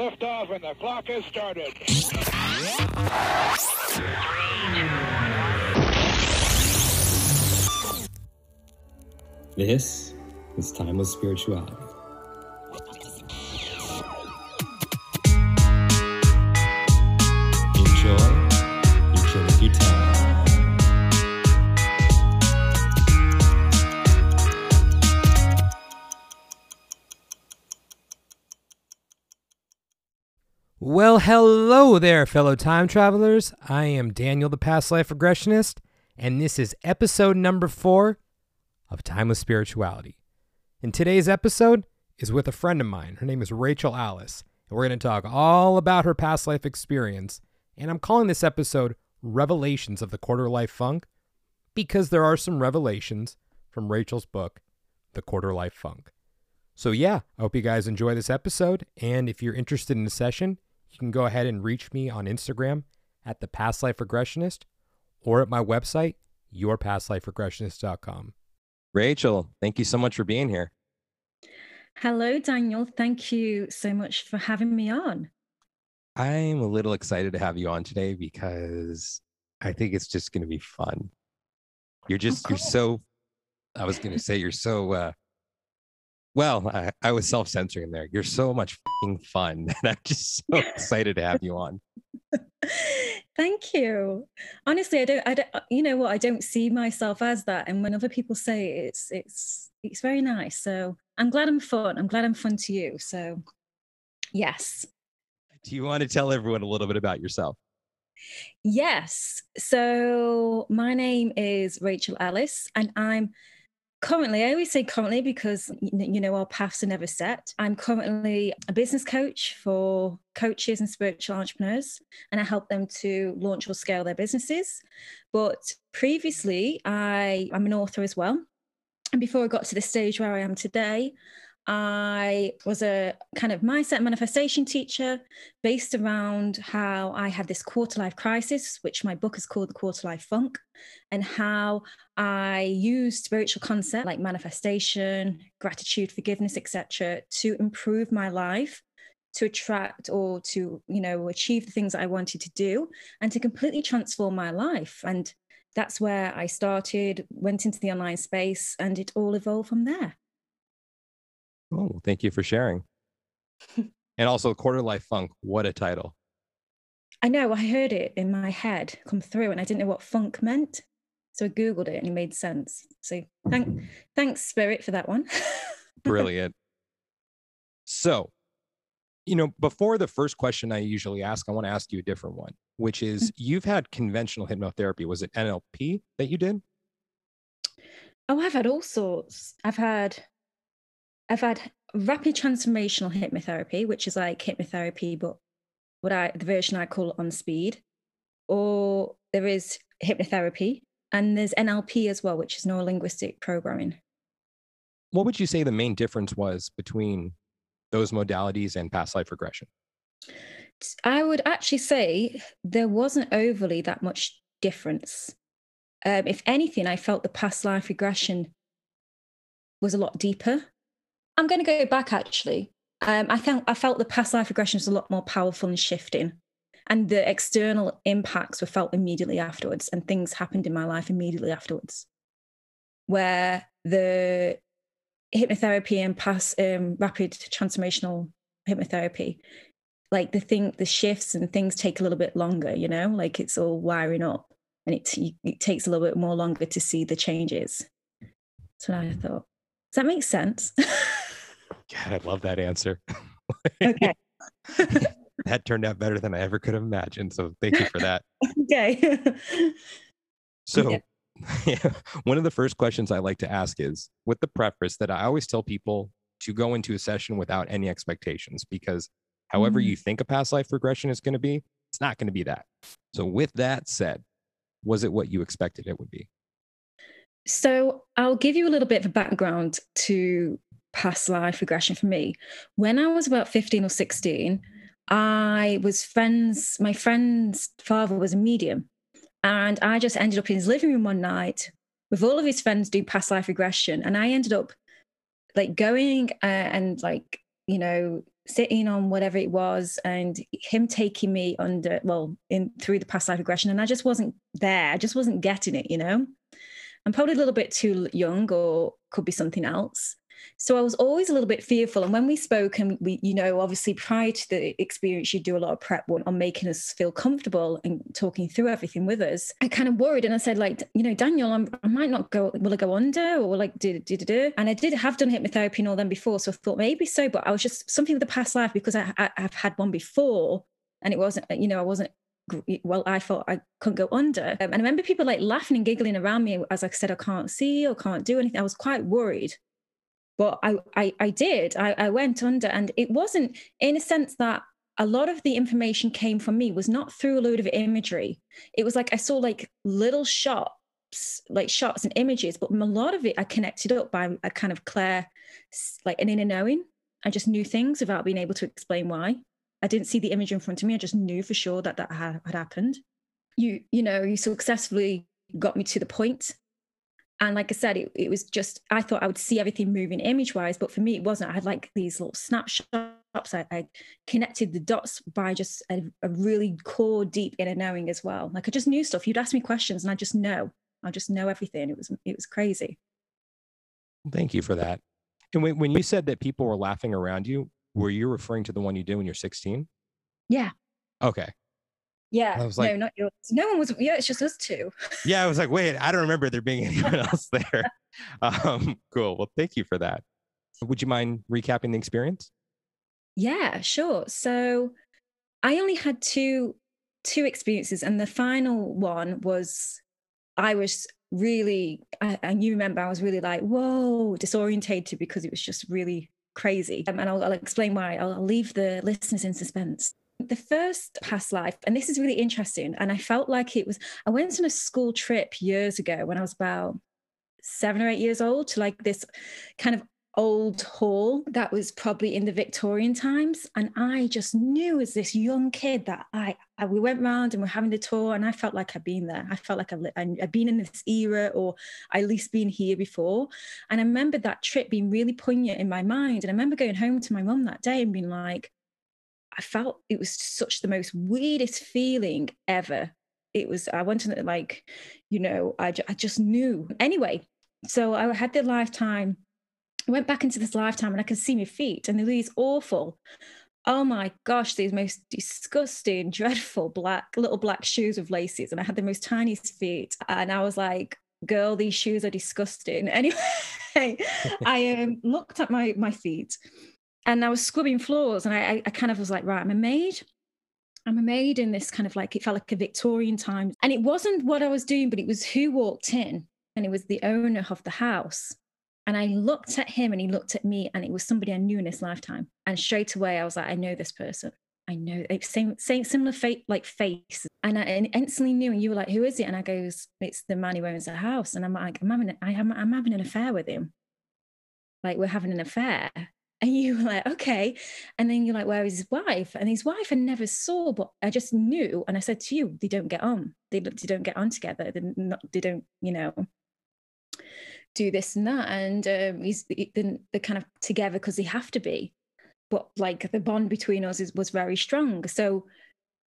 Lift off and the clock has started. This is Timeless Spirituality. Well, hello there, fellow time travelers. I am Daniel, the past life regressionist, and this is episode number four of Timeless Spirituality. And today's episode is with a friend of mine. Her name is Rachel Alyce, and we're going to talk all about her past life experience. And I'm calling this episode Revelations of the Quarter Life Funk because there are some revelations from Rachel's book, The Quarter Life Funk. So, yeah, I hope you guys enjoy this episode. And if you're interested in the session, you can go ahead and reach me on Instagram at the Past Life Regressionist or at my website, yourpastliferegressionist.com. Rachel, thank you so much for being here. Hello, Daniel. Thank you so much for having me on. I'm a little excited to have you on today because I think it's just going to be fun. You're just, you're so, I was going to say, you're so, uh, well, I, I was self censoring there. You're so much fun. And I'm just so excited to have you on. Thank you. Honestly, I don't, I don't, uh, you know what? I don't see myself as that. And when other people say it, it's, it's, it's very nice. So I'm glad I'm fun. I'm glad I'm fun to you. So, yes. Do you want to tell everyone a little bit about yourself? Yes. So my name is Rachel Alyce, and I'm currently, I always say currently because you know our paths are never set. I'm currently a business coach for coaches and spiritual entrepreneurs, and I help them to launch or scale their businesses. But previously, I I'm an author as well. And before I got to the stage where I am today, I was a kind of mindset manifestation teacher based around how I had this quarter life crisis, which my book is called The Quarter Life Funk, and how I used spiritual concepts like manifestation, gratitude, forgiveness, etc., to improve my life to attract or to you know achieve the things i wanted to do and to completely transform my life and that's where i started went into the online space and it all evolved from there Oh, thank you for sharing. and also, Quarter Life Funk, what a title. I know, I heard it in my head come through and I didn't know what funk meant. So I Googled it and it made sense. So thank, thanks, Spirit, for that one. Brilliant. So, you know, before the first question I usually ask, I want to ask you a different one, which is mm-hmm. you've had conventional hypnotherapy. Was it NLP that you did? Oh, I've had all sorts. I've had I've had rapid transformational hypnotherapy, which is like hypnotherapy, but what I the version I call on speed. Or there is hypnotherapy, and there's NLP as well, which is neurolinguistic programming. What would you say the main difference was between those modalities and past life regression? I would actually say there wasn't overly that much difference. Um, if anything, I felt the past life regression was a lot deeper I'm going to go back actually. Um, I I felt the past life regression was a lot more powerful and shifting, and the external impacts were felt immediately afterwards, and things happened in my life immediately afterwards. Where the hypnotherapy and past um, rapid transformational hypnotherapy, like the thing, the shifts and things take a little bit longer. You know, like it's all wiring up, and it it takes a little bit more longer to see the changes. So I thought. Does that make sense? God, I love that answer. Okay. that turned out better than I ever could have imagined. So thank you for that. okay. so yeah. one of the first questions I like to ask is with the preface that I always tell people to go into a session without any expectations because however mm. you think a past life regression is going to be, it's not going to be that. So with that said, was it what you expected it would be? So I'll give you a little bit of a background to past life regression for me. When I was about 15 or 16, I was friends, my friend's father was a medium. And I just ended up in his living room one night with all of his friends doing past life regression. And I ended up like going uh, and like, you know, sitting on whatever it was and him taking me under well in through the past life regression and i just wasn't there i just wasn't getting it you know i'm probably a little bit too young or could be something else so I was always a little bit fearful. And when we spoke, and we, you know, obviously prior to the experience, you do a lot of prep on making us feel comfortable and talking through everything with us. I kind of worried, and I said, like, you know, Daniel, I'm, i might not go. Will I go under, or like, did did do? And I did have done hypnotherapy and all them before, so I thought maybe so. But I was just something with the past life because I, I I've had one before, and it wasn't, you know, I wasn't well, I thought I couldn't go under. Um, and I remember people like laughing and giggling around me as I said, I can't see or can't do anything. I was quite worried but I, I, I did. I, I went under, and it wasn't in a sense that a lot of the information came from me was not through a load of imagery. It was like I saw like little shots, like shots and images, but a lot of it I connected up by a kind of clear, like an inner knowing. I just knew things without being able to explain why. I didn't see the image in front of me. I just knew for sure that that had, had happened. You, you know, you successfully got me to the point and like I said, it, it was just, I thought I would see everything moving image wise, but for me, it wasn't. I had like these little snapshots. I, I connected the dots by just a, a, really core, deep inner knowing as well. Like I just knew stuff. You'd ask me questions and I just know. I just know everything. It was, it was crazy. Thank you for that. And when, when you said that people were laughing around you, were you referring to the one you did when you're 16? Yeah. Okay. Yeah. I was like, no, not yours. No one was. Yeah, it's just us two. yeah, I was like, wait, I don't remember there being anyone else there. Um, cool. Well, thank you for that. Would you mind recapping the experience? Yeah, sure. So I only had two two experiences, and the final one was I was really, I, and you remember, I was really like, whoa, disorientated because it was just really crazy. Um, and I'll, I'll explain why. I'll, I'll leave the listeners in suspense the first past life, and this is really interesting. And I felt like it was, I went on a school trip years ago when I was about seven or eight years old to like this kind of old hall that was probably in the Victorian times. And I just knew as this young kid that I, I we went round and we're having the tour and I felt like I'd been there. I felt like I'd, been in this era or at least been here before. And I remember that trip being really poignant in my mind. And I remember going home to my mum that day and being like, I felt it was such the most weirdest feeling ever. It was, I went to like, you know, I, I just knew. Anyway, so I had the lifetime, I went back into this lifetime and I could see my feet and they're these awful, oh my gosh, these most disgusting, dreadful black, little black shoes with laces. And I had the most tiniest feet. And I was like, girl, these shoes are disgusting. Anyway, I um, looked at my, my feet and I was scrubbing floors, and I, I kind of was like, right, I'm a maid. I'm a maid in this kind of like it felt like a Victorian time, and it wasn't what I was doing, but it was who walked in, and it was the owner of the house. And I looked at him, and he looked at me, and it was somebody I knew in this lifetime. And straight away, I was like, I know this person. I know same same similar fate like face, and I instantly knew. And you were like, "Who is it?" And I goes, "It's the man who owns the house." And I'm like, "I'm having I am I'm having an affair with him. Like we're having an affair." And you were like, okay. And then you're like, where is his wife? And his wife I never saw, but I just knew. And I said to you, they don't get on. They, they don't get on together. They, not, they don't, you know, do this and that. And um, he's they're, they're kind of together because they have to be. But like the bond between us is, was very strong. So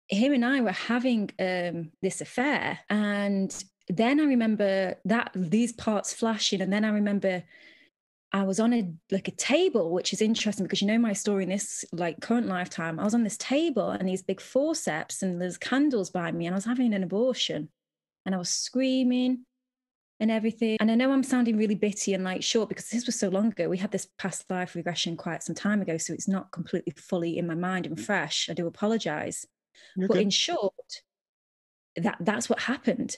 him and I were having um, this affair. And then I remember that these parts flashing. And then I remember I was on a like a table, which is interesting because you know my story in this like current lifetime. I was on this table and these big forceps and there's candles by me, and I was having an abortion, and I was screaming and everything. And I know I'm sounding really bitty and like short because this was so long ago. We had this past life regression quite some time ago, so it's not completely fully in my mind and mm. fresh. I do apologize, You're but in short, that that's what happened.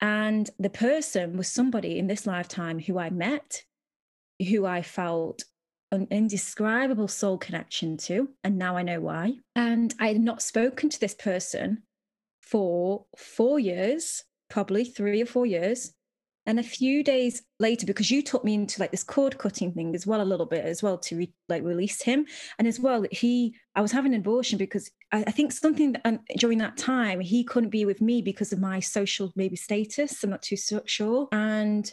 And the person was somebody in this lifetime who I met who I felt an indescribable soul connection to. And now I know why. And I had not spoken to this person for four years, probably three or four years. And a few days later, because you took me into like this cord cutting thing as well, a little bit as well to re- like release him, and as well he, I was having an abortion because I, I think something that, um, during that time he couldn't be with me because of my social maybe status. I'm not too sure, and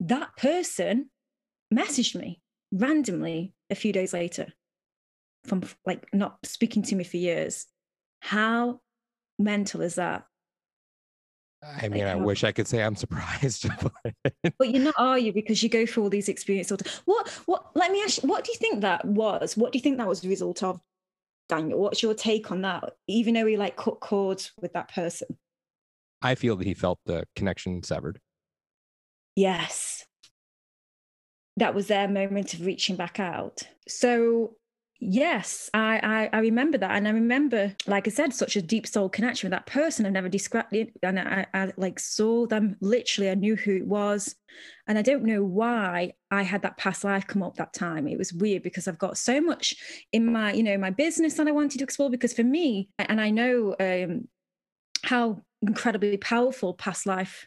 that person messaged me randomly a few days later from like not speaking to me for years. How mental is that? I mean, I wish I could say I'm surprised. but you're not, are you? Because you go through all these experiences. What? What? Let me ask. You, what do you think that was? What do you think that was the result of, Daniel? What's your take on that? Even though he like cut cords with that person. I feel that he felt the connection severed. Yes. That was their moment of reaching back out. So Yes, I, I, I remember that, and I remember, like I said, such a deep soul connection with that person. I've never described it, and I, I like saw them literally. I knew who it was, and I don't know why I had that past life come up that time. It was weird because I've got so much in my, you know, my business that I wanted to explore. Because for me, and I know um, how incredibly powerful past life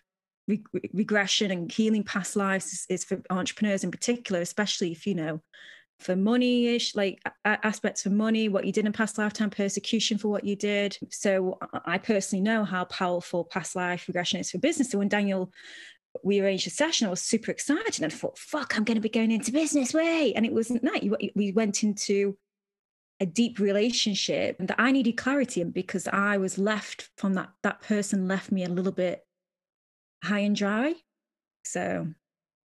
regression and healing past lives is, is for entrepreneurs in particular, especially if you know for money ish, like aspects for money, what you did in past lifetime, persecution for what you did. So I personally know how powerful past life regression is for business. So when Daniel we arranged a session, I was super excited and I thought, fuck, I'm going to be going into business way. And it wasn't that. We went into a deep relationship and that I needed clarity because I was left from that, that person left me a little bit high and dry. So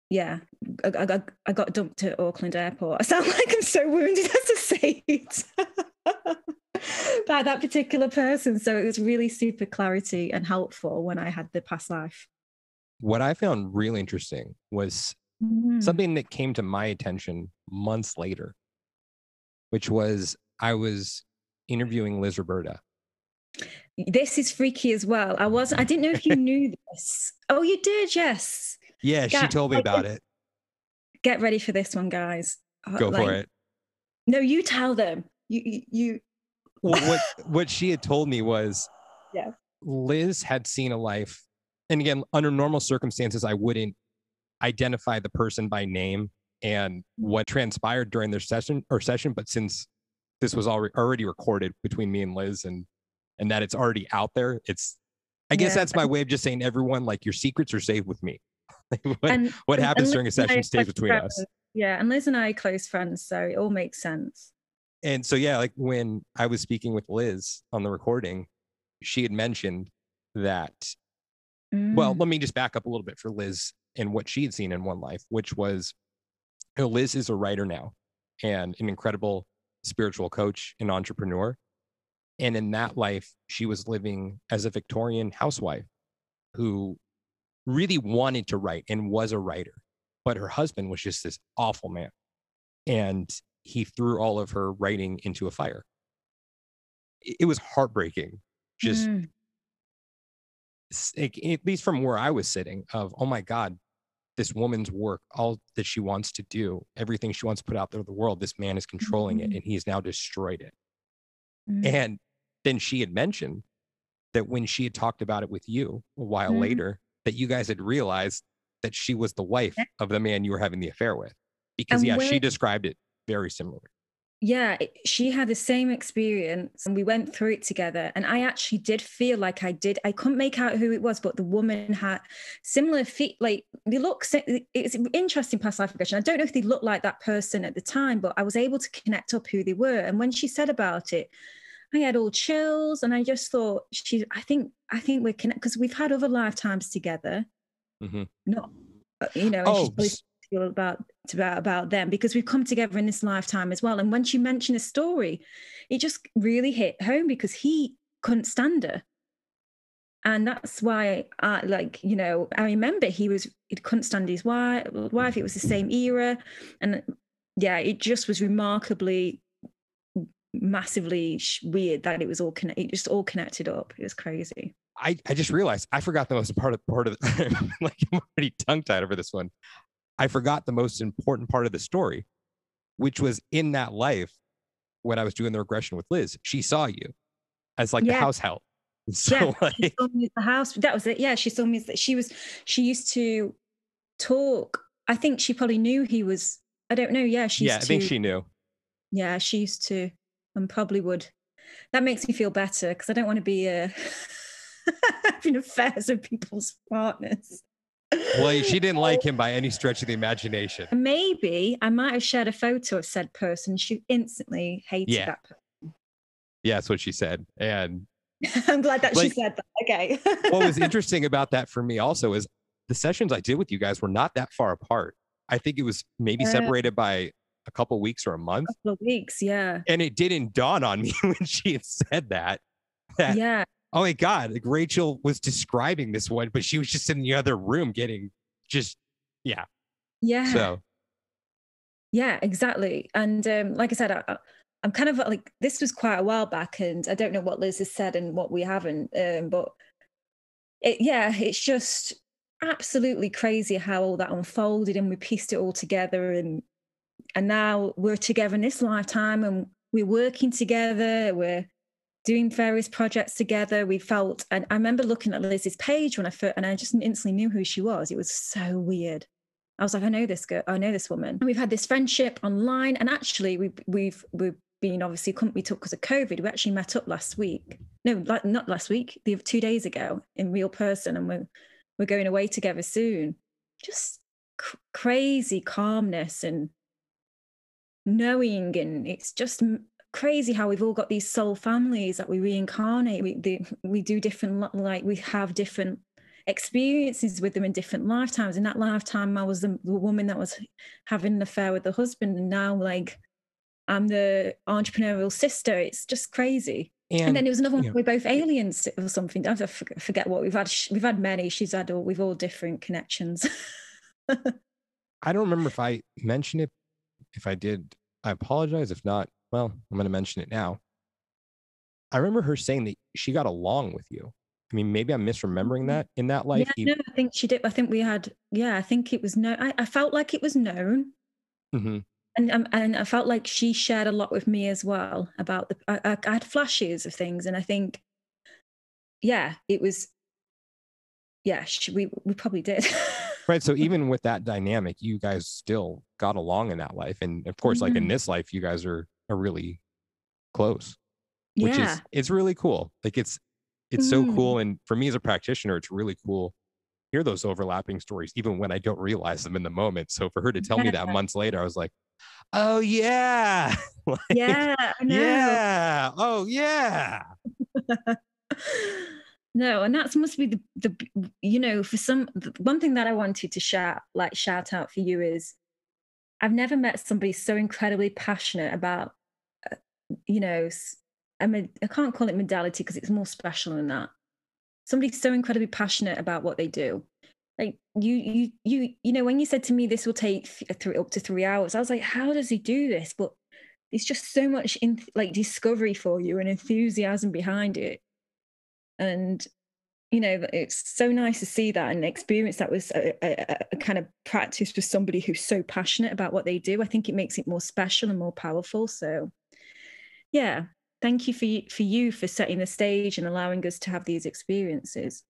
yeah, I, I, I got dumped at Auckland Airport. I sound like I'm so wounded as say it by that particular person. So it was really super clarity and helpful when I had the past life. What I found really interesting was mm. something that came to my attention months later, which was I was interviewing Liz Roberta. This is freaky as well. I was I didn't know if you knew this. Oh, you did, yes. Yeah, she told me about it. Get ready for this one, guys. Uh, Go like, for it. No, you tell them. You you. you... well, what what she had told me was, yeah, Liz had seen a life, and again, under normal circumstances, I wouldn't identify the person by name and what transpired during their session or session, but since this was already already recorded between me and Liz, and and that it's already out there, it's I guess yeah. that's my way of just saying everyone like your secrets are safe with me. what, and, what happens and during a session stays between friends. us. Yeah, and Liz and I are close friends, so it all makes sense. And so yeah, like when I was speaking with Liz on the recording, she had mentioned that. Mm. Well, let me just back up a little bit for Liz and what she had seen in one life, which was you know, Liz is a writer now and an incredible spiritual coach and entrepreneur. And in that life, she was living as a Victorian housewife who really wanted to write and was a writer, but her husband was just this awful man. And he threw all of her writing into a fire. It was heartbreaking, just mm. at least from where I was sitting, of, oh my God, this woman's work, all that she wants to do, everything she wants to put out there to the world, this man is controlling mm-hmm. it and he's now destroyed it. Mm-hmm. And then she had mentioned that when she had talked about it with you a while mm-hmm. later, that you guys had realized that she was the wife of the man you were having the affair with. Because, and yeah, she described it very similarly. Yeah, she had the same experience and we went through it together. And I actually did feel like I did. I couldn't make out who it was, but the woman had similar feet. Like they look, it's interesting past life regression. I don't know if they looked like that person at the time, but I was able to connect up who they were. And when she said about it, I had all chills, and I just thought she. I think I think we're connected because we've had other lifetimes together. Mm-hmm. Not, uh, you know, oh. she's about about about them because we've come together in this lifetime as well. And when she mentioned a story, it just really hit home because he couldn't stand her. And that's why I like, you know, I remember he was he couldn't stand his wife wife. It was the same era. And yeah, it just was remarkably massively weird that it was all connected. It just all connected up. It was crazy. I, I just realized I forgot the most part of part of the, like I'm already tongue tied over this one. I forgot the most important part of the story, which was in that life when I was doing the regression with Liz. She saw you as like yeah. the house help. So yeah, like, she saw me as the house. That was it. Yeah, she saw me. She was. She used to talk. I think she probably knew he was. I don't know. Yeah, she. Yeah, I to, think she knew. Yeah, she used to and probably would. That makes me feel better because I don't want to be uh, having affairs with people's partners. Well, she didn't like him by any stretch of the imagination. Maybe I might have shared a photo of said person. She instantly hated Yeah. that person. Yeah, that's what she said. And I'm glad that Like- she said that. Okay. what was interesting about that for me also is the sessions I did with you guys were not that far apart. I think it was maybe separated by a couple weeks or a month. couple of weeks. Yeah. And it didn't dawn on me when she had said that. That Yeah. oh my god, like Rachel was describing this one, but she was just in the other room getting just yeah. Yeah. So Yeah, exactly. And um, like I said, I- I'm kind of like this was quite a while back, and I don't know what Liz has said and what we haven't. Um, but it, yeah, it's just absolutely crazy how all that unfolded, and we pieced it all together, and and now we're together in this lifetime, and we're working together. We're doing various projects together. We felt, and I remember looking at Liz's page when I first, and I just instantly knew who she was. It was so weird. I was like, I know this girl, I know this woman. And we've had this friendship online, and actually, we, we've we've been obviously couldn't meet up because of COVID. We actually met up last week. No, like not last week, the two days ago in real person, and we're we're going away together soon. Just cr- crazy calmness and knowing, and it's just crazy how we've all got these soul families that we reincarnate. We the, we do different like we have different experiences with them in different lifetimes. In that lifetime, I was the, the woman that was having an affair with the husband, and now like I'm the entrepreneurial sister. It's just crazy. and, And, then there was another one. yeah. We're both aliens or something. I forget what we've had. We've had many. She's had all. We've all different connections. I don't remember if I mentioned it. If I did, I apologize. If not, well, I'm going to mention it now. I remember her saying that she got along with you. I mean, maybe I'm misremembering that in that life. yeah, no, I think she did. I think we had. Yeah, I think it was no. I, I felt like it was known. Mhm. and um, and I felt like she shared a lot with me as well about the. I, I, I had flashes of things, and I think, yeah, it was. Yeah, she, we we probably did. Right. So even with that dynamic, you guys still got along in that life. And of course, like in Mhm. this life, you guys are are really close, which yeah, is it's really cool. Like it's it's so Mm. cool. And for me as a practitioner, it's really cool. Hear those overlapping stories, even when I don't realize them in the moment. So for her to tell me that months later, I was like, oh yeah. Like, yeah, Yeah. Oh yeah. no and that's must be the, the you know for some one thing that i wanted to shout like shout out for you is i've never met somebody so incredibly passionate about uh, you know s- I, can't call it modality because it's more special than that. Somebody so incredibly passionate about what they do. Like you you you you know when you said to me this will take th- three, up to three hours i was like how does he do this? But it's just so much in like discovery for you and enthusiasm behind it and you know it's so nice to see that and experience that was a, a, a kind of practice with somebody who's so passionate about what they do i think it makes it more special and more powerful so yeah thank you for for you for setting the stage and allowing us to have these experiences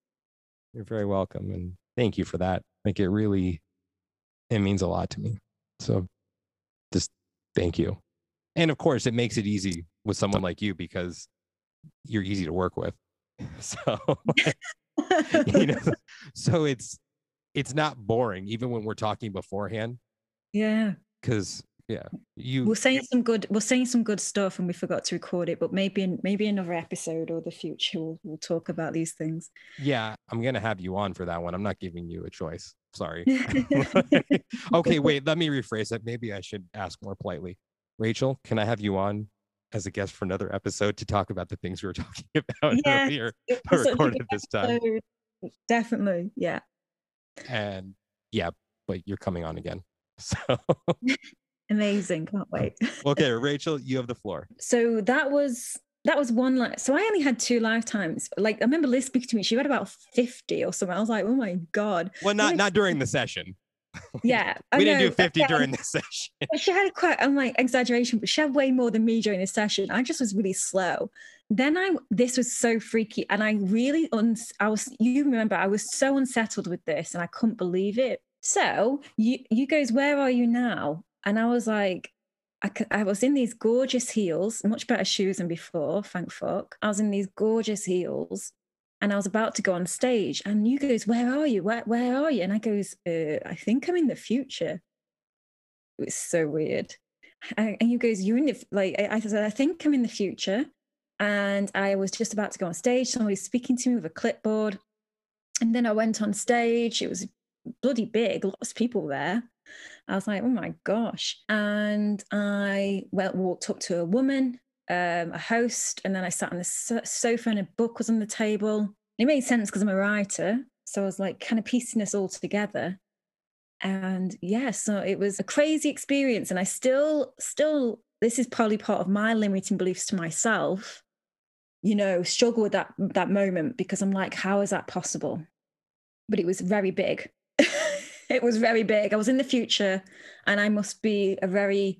You're very welcome. And thank you for that. Like it really it means a lot to me. So just thank you. And of course it makes it easy with someone like you because you're easy to work with. So you know so it's it's not boring even when we're talking beforehand. Yeah. Because yeah you we're saying some good we're saying some good stuff and we forgot to record it but maybe in maybe another episode or the future we'll, we'll talk about these things. Yeah i'm gonna have you on for that one. I'm not giving you a choice. Sorry. Okay wait let me rephrase that maybe i should ask more politely. Rachel can i have you on as a guest for another episode to talk about the things we were talking about Yes, earlier It I was such a recorded this time. definitely yeah. And yeah but you're coming on again so amazing can't oh, wait. okay rachel you have the floor. So that was that was one life so i only had two lifetimes. Like i remember liz speaking to me she had about 50 or something. I was like oh my god. Well not not during the session yeah we oh, didn't know, do 50 yeah, during the session she had quite oh, I'm like exaggeration, but she had way more than me during the session. I just was really slow. Then I this was so freaky, and I really uns I was you remember I was so unsettled with this, and I couldn't believe it. So you you goes, where are you now? And I was like, I, I was in these gorgeous heels, much better shoes than before. Thank fuck. I was in these gorgeous heels, and I was about to go on stage, and you goes, "Where are you? Where where are you?" And I goes, uh, "I think I'm in the future." It was so weird. And you goes, "You're in the like." I said, "I think I'm in the future," and I was just about to go on stage. Somebody was speaking to me with a clipboard, and then I went on stage. It was bloody big, lots of people there. I was like, "Oh my gosh!" And I went walked up to a woman um, a host, and then I sat on the sofa and a book was on the table. It made sense because I'm a writer. So I was like kind of piecing this all together. And yeah, so it was a crazy experience. And I still, still, this is probably part of my limiting beliefs to myself, you know, struggle with that that moment because I'm like, how is that possible? But it was very big. it was very big. I was in the future and I must be a very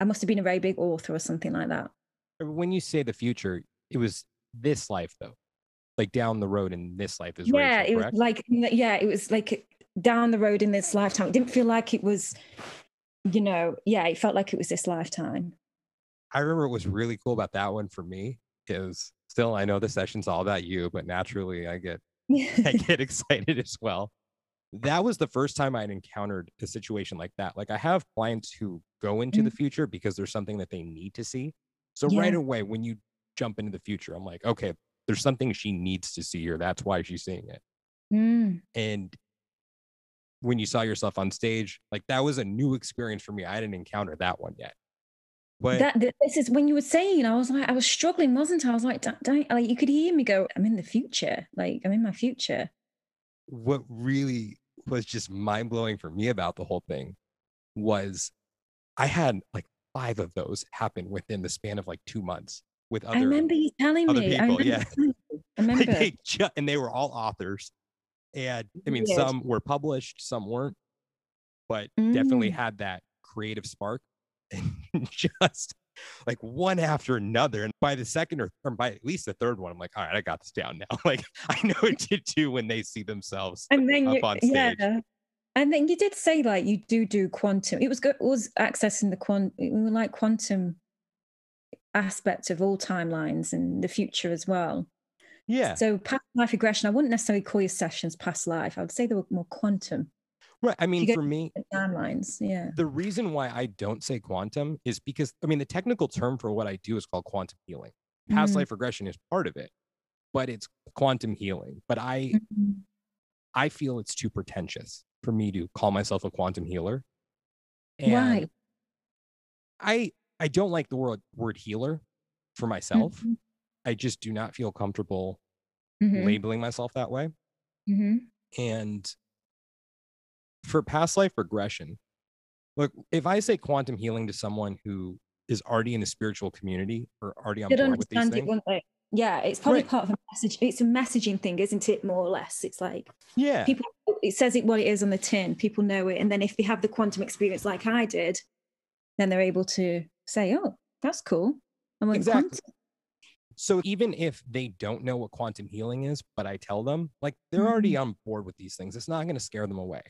I must have been a very big author or something like that when you say the future, it was this life though, like down the road in this life is yeah, Rachel, it was like yeah, it was like down the road in this lifetime. It didn't feel like it was, you know, yeah, it felt like it was this lifetime. I remember what was really cool about that one for me is still I know the session's all about you, but naturally I get I get excited as well. That was the first time I'd encountered a situation like that. Like I have clients who go into mm-hmm. the future because there's something that they need to see. So yeah. right away, when you jump into the future, I'm like, okay, there's something she needs to see here. That's why she's seeing it. Mm. And when you saw yourself on stage, like that was a new experience for me. I didn't encounter that one yet. But that, this is when you were saying, I was like, I was struggling, wasn't I? I was like, don't, don't, like you could hear me go, I'm in the future. Like I'm in my future. What really was just mind blowing for me about the whole thing was I had like five of those happen within the span of like two months with other. I remember you telling other me. People, I yeah. I remember. like they ju- and they were all authors, and I mean, Weird. some were published, some weren't, but mm. definitely had that creative spark, and just like one after another. And by the second or, or by at least the third one, I'm like, all right, I got this down now. Like I know it did too when they see themselves and then up you, on stage. Yeah. And then you did say like you do do quantum. It was good. It was accessing the quantum, like quantum aspect of all timelines and the future as well. Yeah. So past life regression, I wouldn't necessarily call your sessions past life. I would say they were more quantum. Right. I mean, for me, timelines. Yeah. The reason why I don't say quantum is because I mean the technical term for what I do is called quantum healing. Past mm life regression is part of it, but it's quantum healing. But I, mm-hmm. I feel it's too pretentious for me to call myself a quantum healer. And Why? I I don't like the word word healer for myself. Mm-hmm. I just do not feel comfortable mm-hmm. labeling myself that way. Mm-hmm. And for past life regression, look, if I say quantum healing to someone who is already in the spiritual community or already on board with these things, yeah it's probably right. part of a message it's a messaging thing isn't it more or less it's like yeah people it says it what it is on the tin people know it and then if they have the quantum experience like i did then they're able to say oh that's cool I'm exactly quantum. so even if they don't know what quantum healing is but i tell them like they're mm-hmm. already on board with these things it's not going to scare them away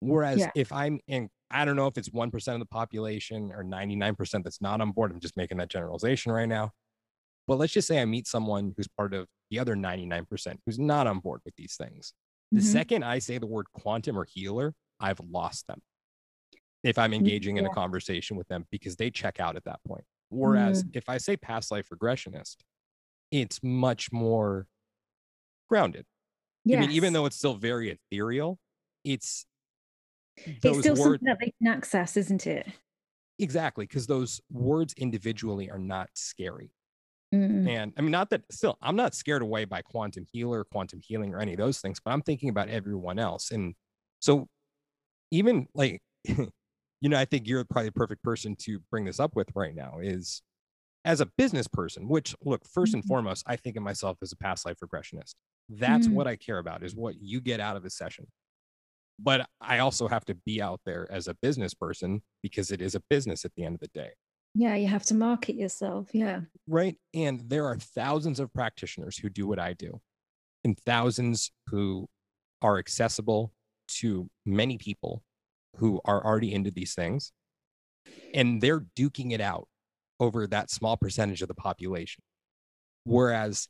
whereas yeah. if i'm in i don't know if it's 1% of the population or 99% that's not on board i'm just making that generalization right now but let's just say I meet someone who's part of the other 99% who's not on board with these things. The mm-hmm. second I say the word quantum or healer, I've lost them. If I'm mm, engaging yeah. in a conversation with them because they check out at that point. Whereas mm. if I say past life regressionist, it's much more grounded. Yes. I mean, even though it's still very ethereal, it's it's still words, something that they can access, isn't it? Exactly, because those words individually are not scary. Mm-hmm. And I mean, not that still, I'm not scared away by quantum healer, quantum healing, or any of those things, but I'm thinking about everyone else. And so, even like, you know, I think you're probably the perfect person to bring this up with right now is as a business person, which look, 1st mm-hmm. and foremost, I think of myself as a past life regressionist. That's mm-hmm. what I care about is what you get out of a session. But I also have to be out there as a business person because it is a business at the end of the day. Yeah, you have to market yourself. Yeah. Right. And there are thousands of practitioners who do what I do, and thousands who are accessible to many people who are already into these things. And they're duking it out over that small percentage of the population. Whereas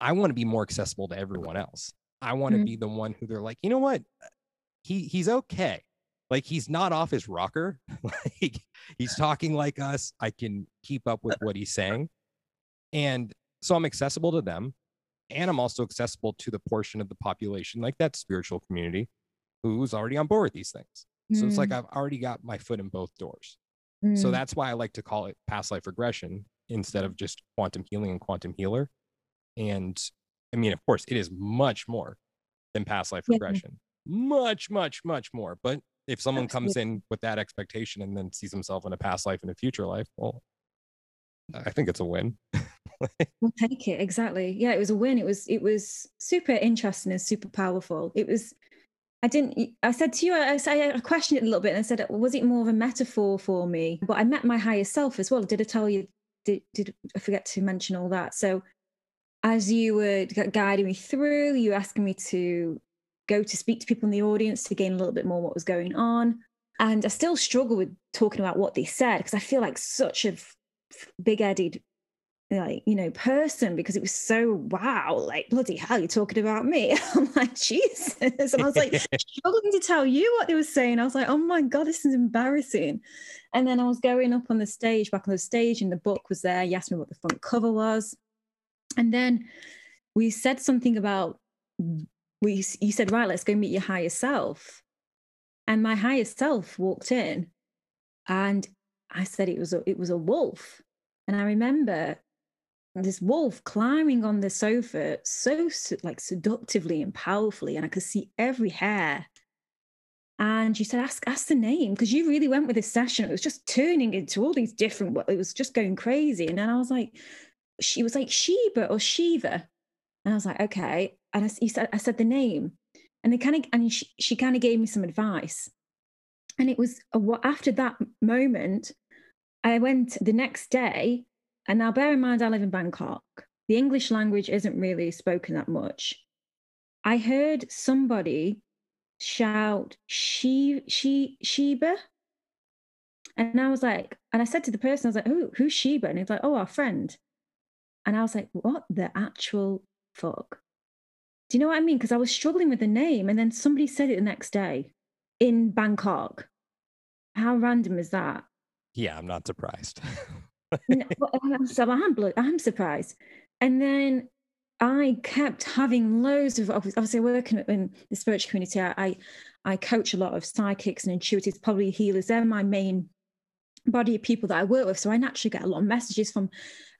I want to be more accessible to everyone else. I want to Mhm. be the one who they're like, you know what? He he's okay. Like he's not off his rocker. like he's talking like us. I can keep up with what he's saying. And so I'm accessible to them. And I'm also accessible to the portion of the population, like that spiritual community, who's already on board with these things. So it's like Mm, I've already got my foot in both doors. mm, So that's why I like to call it past life regression instead of just quantum healing and quantum healer. And I mean, of course, it is much more than past life Yeah. regression. Much, much, much more. But if someone comes in with that expectation and then sees himself in a past life and a future life, well, I think it's a win. We'll take it exactly. Yeah, it was a win. It was it was super interesting and super powerful. It was. I didn't. I said to you. I, I questioned it a little bit and I said, uh, was it more of a metaphor for me? But I met my higher self as well. Did I tell you? Did did I forget to mention all that? So, as you were guiding me through, you asking me to go to speak to people in the audience to gain a little bit more what was going on. And I still struggle with talking about what they said because I feel like such a big-headed like you know person because it was so wow like bloody hell you're talking about me. I'm like jesus. And i was like struggling to tell you what they were saying. I was like oh my god this is embarrassing. And then i was going up on the stage back on the stage and the book was there. You asked me what the front cover was. And then we said something about we you said right let's go meet your higher self. And my higher self walked in and i said it was a, it was a wolf. And i remember this wolf climbing on the sofa so like seductively and powerfully and i could see every hair. And you said ask ask the name because you really went with this session. It was just turning into all these different it was just going crazy. And then i was like she was like sheba or shiva. And i was like okay and i, you said, I said the name and they kind of and she, she kind of gave me some advice. And it was a, after that moment i went the next day and now bear in mind i live in bangkok. The english language isn't really spoken that much. I heard somebody shout she she sheba? And i was like and i said to the person i was like who who's sheba? And he's like oh our friend. And i was like what the actual fuck do you know what i mean because i was struggling with the name and then somebody said it the next day in bangkok how random is that yeah, I'm not surprised. no, I'm, so I'm, I'm surprised. And then I kept having loads of obviously working in the spiritual community. I, I I coach a lot of psychics and intuitives, probably healers. They're my main body of people that I work with. So I naturally get a lot of messages from,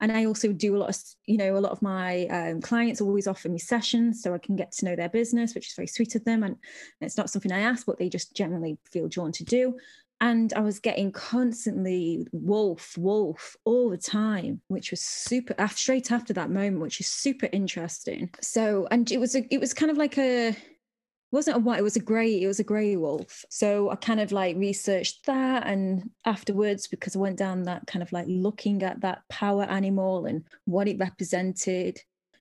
and I also do a lot of you know a lot of my um, clients always offer me sessions so I can get to know their business, which is very sweet of them. And it's not something I ask, but they just generally feel drawn to do and I was getting constantly wolf, wolf all the time, which was super straight after that moment, which is super interesting. So, and it was a, it was kind of like a, wasn't a white, it was a grey, it was a grey wolf. So I kind of like researched that, and afterwards, because I went down that kind of like looking at that power animal and what it represented.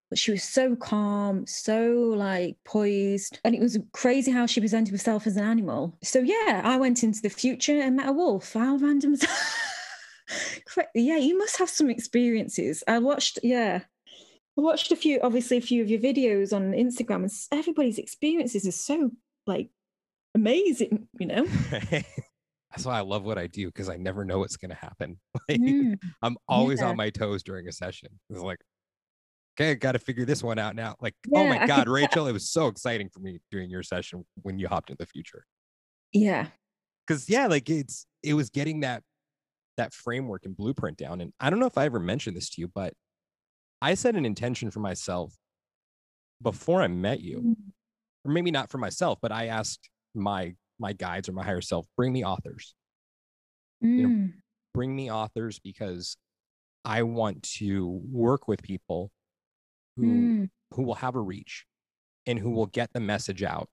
But she was so calm, so like poised. And it was crazy how she presented herself as an animal. So yeah, I went into the future and met a wolf. How random yeah, you must have some experiences. I watched, yeah. I watched a few, obviously, a few of your videos on Instagram, and everybody's experiences are so like amazing, you know? That's why I love what I do because I never know what's going to happen. Like, Mm, I'm always Yeah. on my toes during a session. It's like, okay, I got to figure this one out now. Like, oh my God. Rachel, it was so exciting for me during your session when you hopped into the future. Yeah. Cause yeah, like it's, it was getting that, that framework and blueprint down. And I don't know if I ever mentioned this to you, but I set an intention for myself before I met you, Mm. or maybe not for myself, but I asked my, my guides or my higher self, bring me authors. know, Mm, bring me authors because I want to work with people who mm, who will have a reach and who will get the message out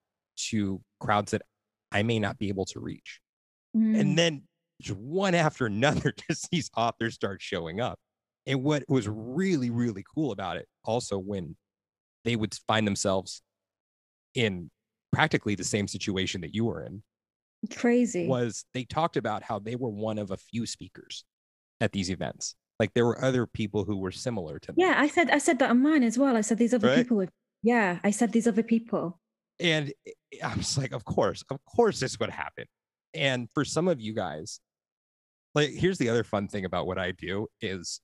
to crowds that I may not be able to reach. mm. And then just one after another, just these authors start showing up. And what was really, really cool about it, also when they would find themselves in practically the same situation that you were in, crazy. was they talked about how they were one of a few speakers at these events. like there were other people who were similar to me. Yeah, I said I said that on mine as well. I said these other Right. people would. Yeah, I said these other people. And I was like, of course, of course this would happen. And for some of you guys, like here's the other fun thing about what I do is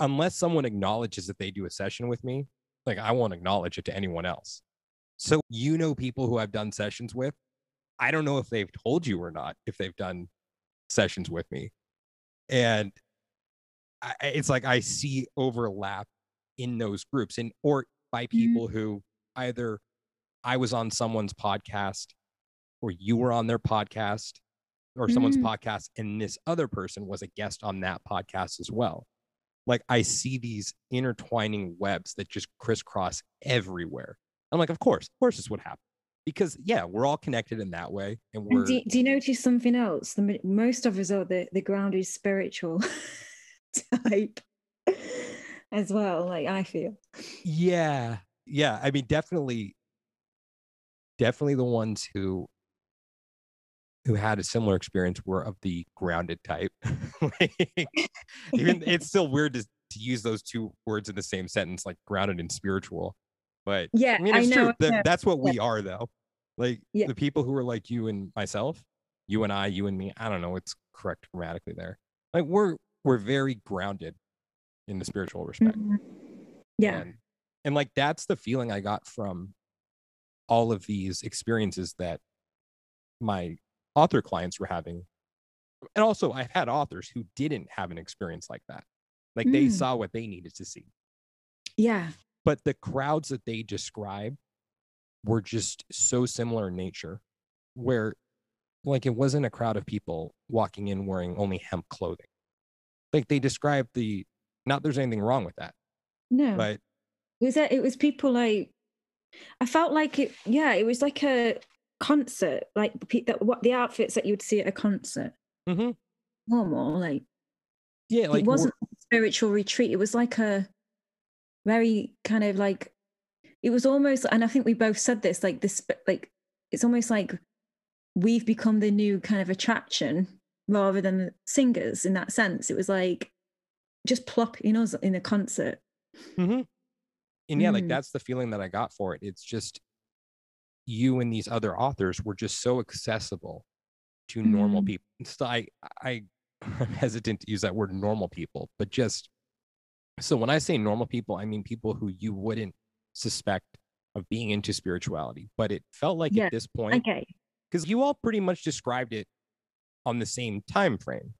unless someone acknowledges that they do a session with me, like I won't acknowledge it to anyone else. So you know people who I've done sessions with. I don't know if they've told you or not if they've done sessions with me. And I, it's like I see overlap in those groups and or by people who either I was on someone's podcast or you were on their podcast or someone's Mm. podcast and this other person was a guest on that podcast as well. Like I see these intertwining webs that just crisscross everywhere. I'm like, of course, of course this would happen. Because yeah, we're all connected in that way. And we're And do, do you notice something else? The, most of us are the, the grounded spiritual type as well, like I feel. yeah yeah i mean definitely definitely the ones who who had a similar experience were of the grounded type Like, even it's still weird to, to use those two words in the same sentence like grounded and spiritual but Yeah, i mean I it's know. true I That- that's what we are though like Yeah. the people who are like you and myself you and i you and me i don't know it's correct grammatically there like we're we're very grounded in the spiritual respect Mhm. Yeah. and, and like that's the feeling I got from all of these experiences that my author clients were having. And also, I've had authors who didn't have an experience like that. Like they Mm. saw what they needed to see. Yeah. But the crowds that they described were just so similar in nature, where like it wasn't a crowd of people walking in wearing only hemp clothing. Like they described the, not there's anything wrong with that, No. but It was that it was people like I felt like it yeah, it was like a concert, like pe- that what the outfits that you would see at a concert. Mhm. Normal, like, yeah, like it wasn't a spiritual retreat. It was like a very kind of like it was almost and I think we both said this, like this like it's almost like we've become the new kind of attraction rather than the singers in that sense. It was like just plopping us in a concert. Mhm. And yeah, like Mm. that's the feeling that I got for it. It's just you and these other authors were just so accessible to normal Mm. people. So I, I, I'm hesitant to use that word normal people, but just so when I say normal people, I mean people who you wouldn't suspect of being into spirituality. But it felt like Yeah, at this point, Okay. because you all pretty much described it on the same time frame,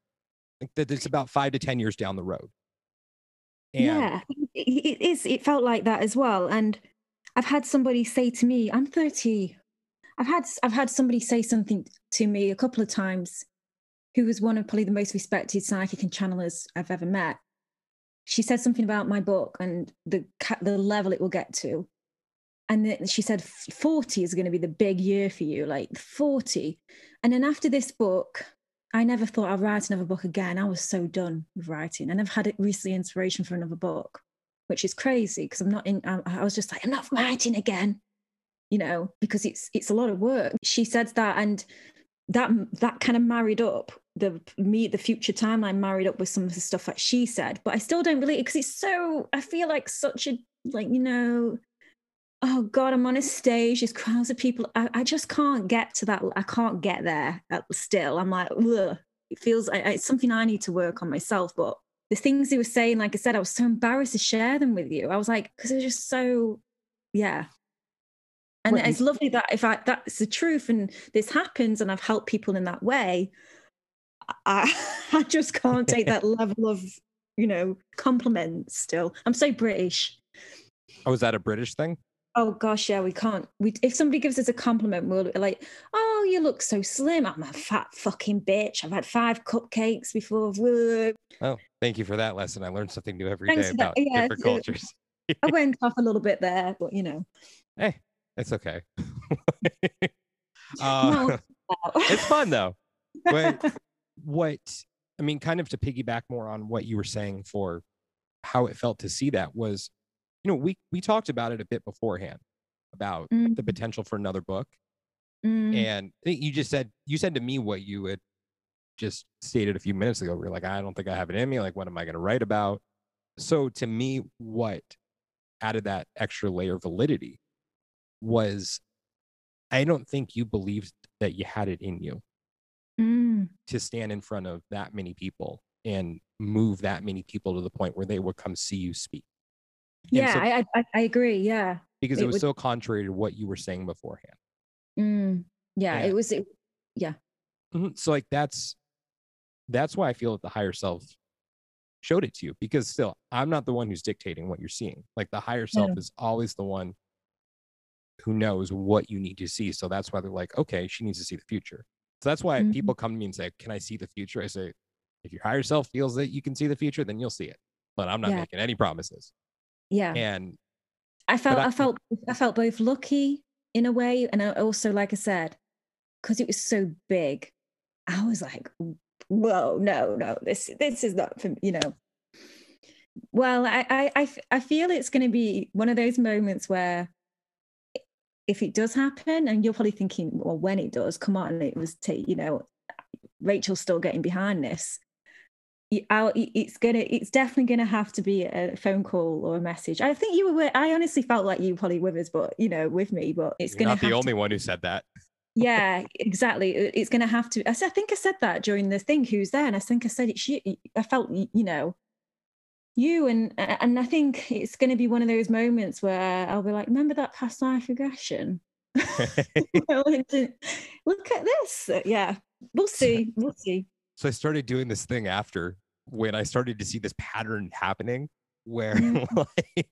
like that it's about five to ten years down the road. And yeah, it, it is. It felt like that as well. And I've had somebody say to me, "I'm 30." I've had I've had somebody say something to me a couple of times, who was one of probably the most respected psychic and channelers I've ever met. She said something about my book and the the level it will get to, and then she said 40 is going to be the big year for you, like 40. And then after this book, I never thought I'd write another book again. I was so done with writing, and I've had recently inspiration for another book, which is crazy because I'm not in. I, I was just like, I'm not writing again, you know, because it's it's a lot of work. She said that, and that that kind of married up the me the future timeline married up with some of the stuff that she said, but I still don't believe it because it's so. I feel like such a like you know oh god i'm on a stage there's crowds of people i, I just can't get to that i can't get there uh, still i'm like Ugh. it feels I- it's something i need to work on myself but the things he was saying like i said i was so embarrassed to share them with you. I was like because it was just so yeah. And it's lovely that if i that's the truth and this happens and i've helped people in that way i i just can't take that level of you know compliment still. I'm so british. Oh, is that a British thing? Oh gosh, yeah, we can't. We if somebody gives us a compliment, we'll like, "Oh, you look so slim." I'm a fat fucking bitch. I've had five cupcakes before. Oh, thank you for that lesson. I learned something new every day Thanks that. about Yeah, different cultures. I went off a little bit there, but you know, Hey, it's okay. Uh, it's fun though. But what I mean, kind of to piggyback more on what you were saying for how it felt to see that was, you know, we we talked about it a bit beforehand about the Mm, potential for another book, mm, and you just said you said to me what you had just stated a few minutes ago. We're like, I don't think I have it in me. Like, what am I going to write about? So to me, what added that extra layer of validity was I don't think you believed that you had it in you Mm. to stand in front of that many people and move that many people to the point where they would come see you speak. And Yeah, so- I, I I agree. Yeah. because it it was would- so contrary to what you were saying beforehand. Mm. Yeah, Yeah. it was. It, Mhm. So like that's that's why I feel that the higher self showed it to you because still I'm not the one who's dictating what you're seeing. Like the higher self is always the one who knows what you need to see. So that's why they're like, okay, she needs to see the future. So that's why Mhm. people come to me and say, Can I see the future? I say, if your higher self feels that you can see the future, then you'll see it. But I'm not Yeah. making any promises. Yeah. And I felt I- I, felt I felt both lucky in a way, and I also, like I said, because it was so big, I was like, "Whoa, no, no, this this is not for you know. Well, I I I, feel it's going to be one of those moments where, if it does happen, and you're probably thinking, well, when it does, come on, it was, ta- you know, Rachel's still getting behind this. It's gonna it's definitely gonna have to be a phone call or a message. I think you were i honestly felt like you were probably with us but you know with me but it's you're gonna not the only to, one who said that. yeah exactly. It's gonna have to I, think i said that during the thing who's there and i think i said it's you i felt you know you and and i think it's gonna be one of those moments where i'll be like remember that past life regression? Look at this. Yeah we'll see we'll see so I started doing this thing after when I started to see this pattern happening where Mhm. like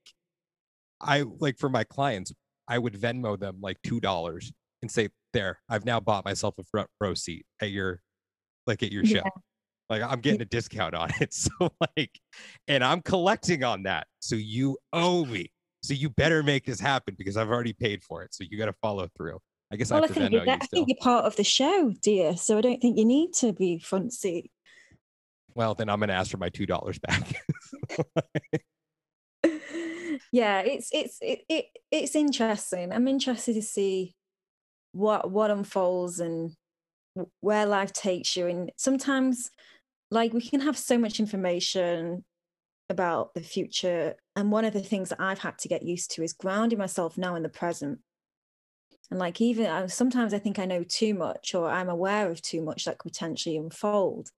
I like for my clients, I would Venmo them like two dollars and say, There, I've now bought myself a front row seat at your like at your show. Like I'm getting a discount on it. So like and I'm collecting on that. So you owe me. So you better make this happen because I've already paid for it. So you gotta follow through. I guess Well, I I to think, you're, I think you're part of the show, dear. So I don't think you need to be front seat. Well, then I'm gonna ask for my two dollars back. yeah, it's it's it, it it's interesting. I'm interested to see what what unfolds and where life takes you. And sometimes, like we can have so much information about the future, and one of the things that I've had to get used to is grounding myself now in the present. And like even uh, sometimes I think I know too much, or I'm aware of too much that could potentially unfold.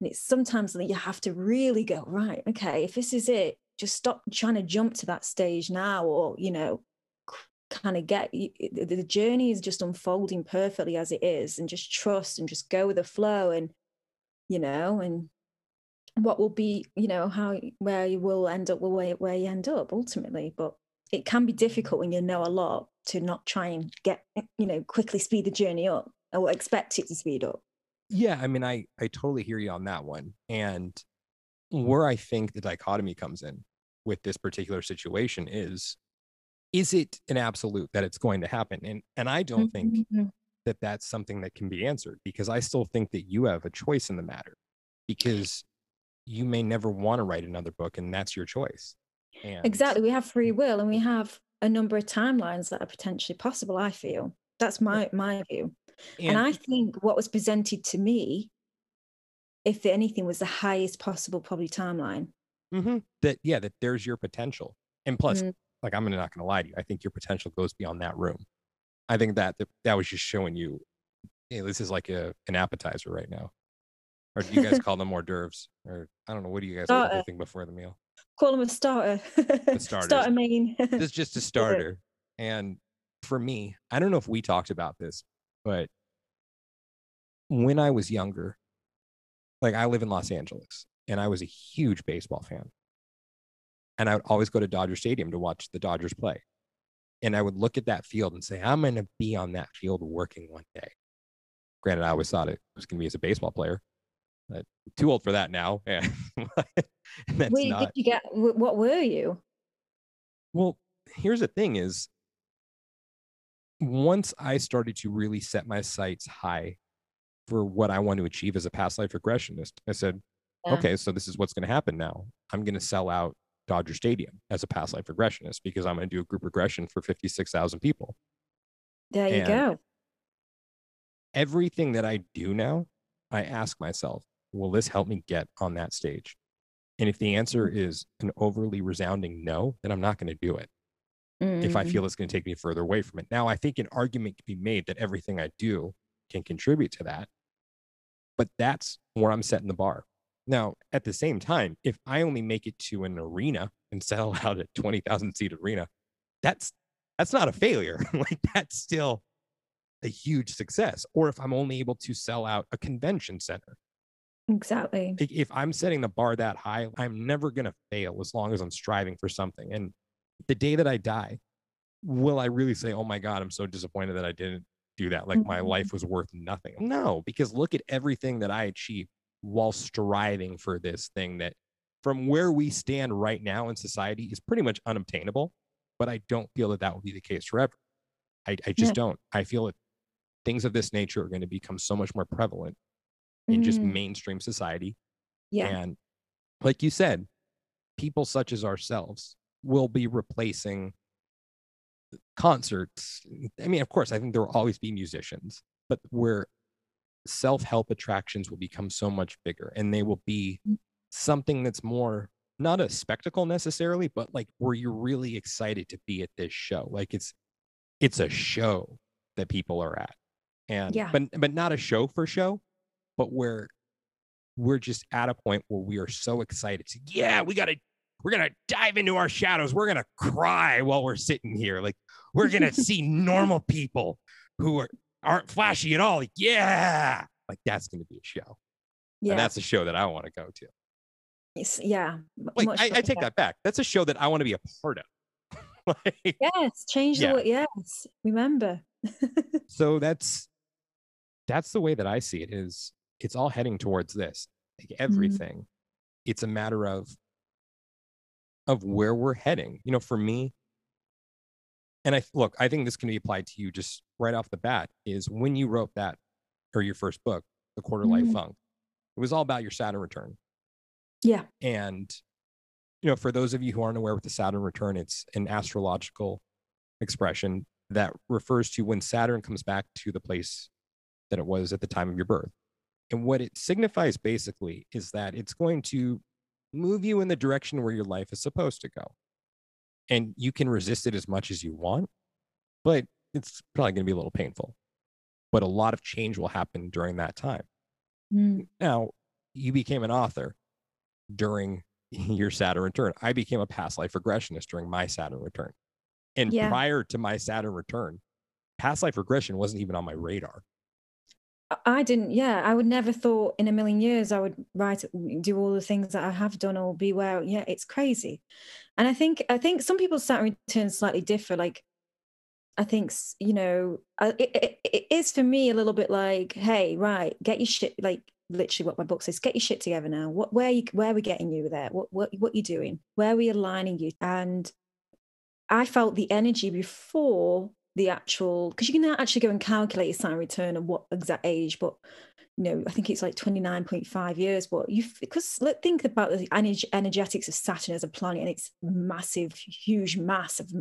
And it's sometimes that you have to really go, right, okay, if this is it, just stop trying to jump to that stage now, or, you know, kind of get the journey is just unfolding perfectly as it is, and just trust and just go with the flow, and, you know, and what will be, you know, how where you will end up, where, where you end up ultimately. But it can be difficult when you know a lot to not try and get, you know, quickly speed the journey up or expect it to speed up. Yeah, I mean, I I totally hear you on that one. And where I think the dichotomy comes in with this particular situation is is it an absolute that it's going to happen? And and I don't think Mhm. that that's something that can be answered because I still think that you have a choice in the matter because you may never want to write another book and that's your choice. And Exactly. We have free will and we have a number of timelines that are potentially possible, I feel. That's my my view. And, and I think what was presented to me, if anything, was the highest possible probably timeline. Mhm. that yeah, that there's your potential. And plus, Mm. like I'm not gonna lie to you, I think your potential goes beyond that room. I think that that, that was just showing you, hey, this is like a an appetizer right now. Or do you guys call them hors d'oeuvres? Or I don't know, what do you guys call Starter. anything before the meal? Call them a starter. starters. starter main. This is just a starter. And for me, I don't know if we talked about this, but when I was younger, like I live in Los Angeles and I was a huge baseball fan. And I would always go to Dodger Stadium to watch the Dodgers play. And I would look at that field and say, I'm going to be on that field working one day. Granted, I always thought it was going to be as a baseball player. I'm too old for that now. And that's Wait, not. did you get what were you? Well, here's the thing is once I started to really set my sights high for what I want to achieve as a past life regressionist, I said, Yeah. okay, so this is what's going to happen now. I'm going to sell out Dodger Stadium as a past life regressionist because I'm going to do a group regression for 56,000 people. There you And- go. Everything that I do now I ask myself, will this help me get on that stage? And if the answer is an overly resounding no, then I'm not going to do it. If I Mm. feel it's going to take me further away from it. Now, I think an argument can be made that everything I do can contribute to that. But that's where I'm setting the bar. Now, at the same time, if I only make it to an arena and sell out a 20,000 seat arena, that's that's not a failure. like that's still a huge success. Or if I'm only able to sell out a convention center, exactly. if I'm setting the bar that high, I'm never going to fail as long as I'm striving for something. And the day that I die, will I really say, oh my God, I'm so disappointed that I didn't do that? Like my Mhm. life was worth nothing. No, because look at everything that I achieved while striving for this thing that from where we stand right now in society is pretty much unobtainable. But I don't feel that that will be the case forever. I, I just Yeah. don't. I feel that things of this nature are going to become so much more prevalent in just Mm. mainstream society. Yeah. And like you said, people such as ourselves will be replacing concerts. I mean, of course, I think there will always be musicians, but where self help attractions will become so much bigger and they will be Mm. something that's more not a spectacle necessarily, but like where you're really excited to be at this show. Like it's it's a show that people are at. And Yeah. but but not a show for show, but where we're just at a point where we are so excited to yeah we gotta we're gonna dive into our shadows we're gonna cry while we're sitting here like we're gonna see normal people who are aren't flashy at all like yeah like that's gonna be a show yeah. and that's a show that i want to go to It's- yeah. like I, I take that back that's a show that i want to be a part of like, Yes. Change Yeah. the word. Yes. Remember. so that's that's the way that i see it is it's all heading towards this like everything it's a matter of of where we're heading you know for me and i look i think this can be applied to you just right off the bat is when you wrote that or your first book the quarter life Mhm. funk it was all about your saturn return yeah. and you know for those of you who aren't aware with the saturn return it's an astrological expression that refers to when saturn comes back to the place that it was at the time of your birth and what it signifies basically is that it's going to move you in the direction where your life is supposed to go and you can resist it as much as you want but it's probably going to be a little painful but a lot of change will happen during that time Mm. now, you became an author during your Saturn return. I became a past life regressionist during my Saturn return. And Yeah. prior to my Saturn return, past life regression wasn't even on my radar. I- didn't, yeah, I would never thought in a million years I would write, mm, do all the things that I have done or be where, yeah, it's crazy. And I think, I think some people's Saturn returns slightly differ. Like, I think, you know, it, it, it is for me a little bit like, hey, right, get your shit, like literally what my book says, get your shit together now. What, where you, where are we getting you there? What, what, what you doing? Where are we aligning you? And I felt the energy before the actual because you can actually go and calculate your Saturn return and what exact age, but you know, I think it's like 29.5 years. But you because let think about the ener- energetics of Saturn as a planet and its massive, huge mass of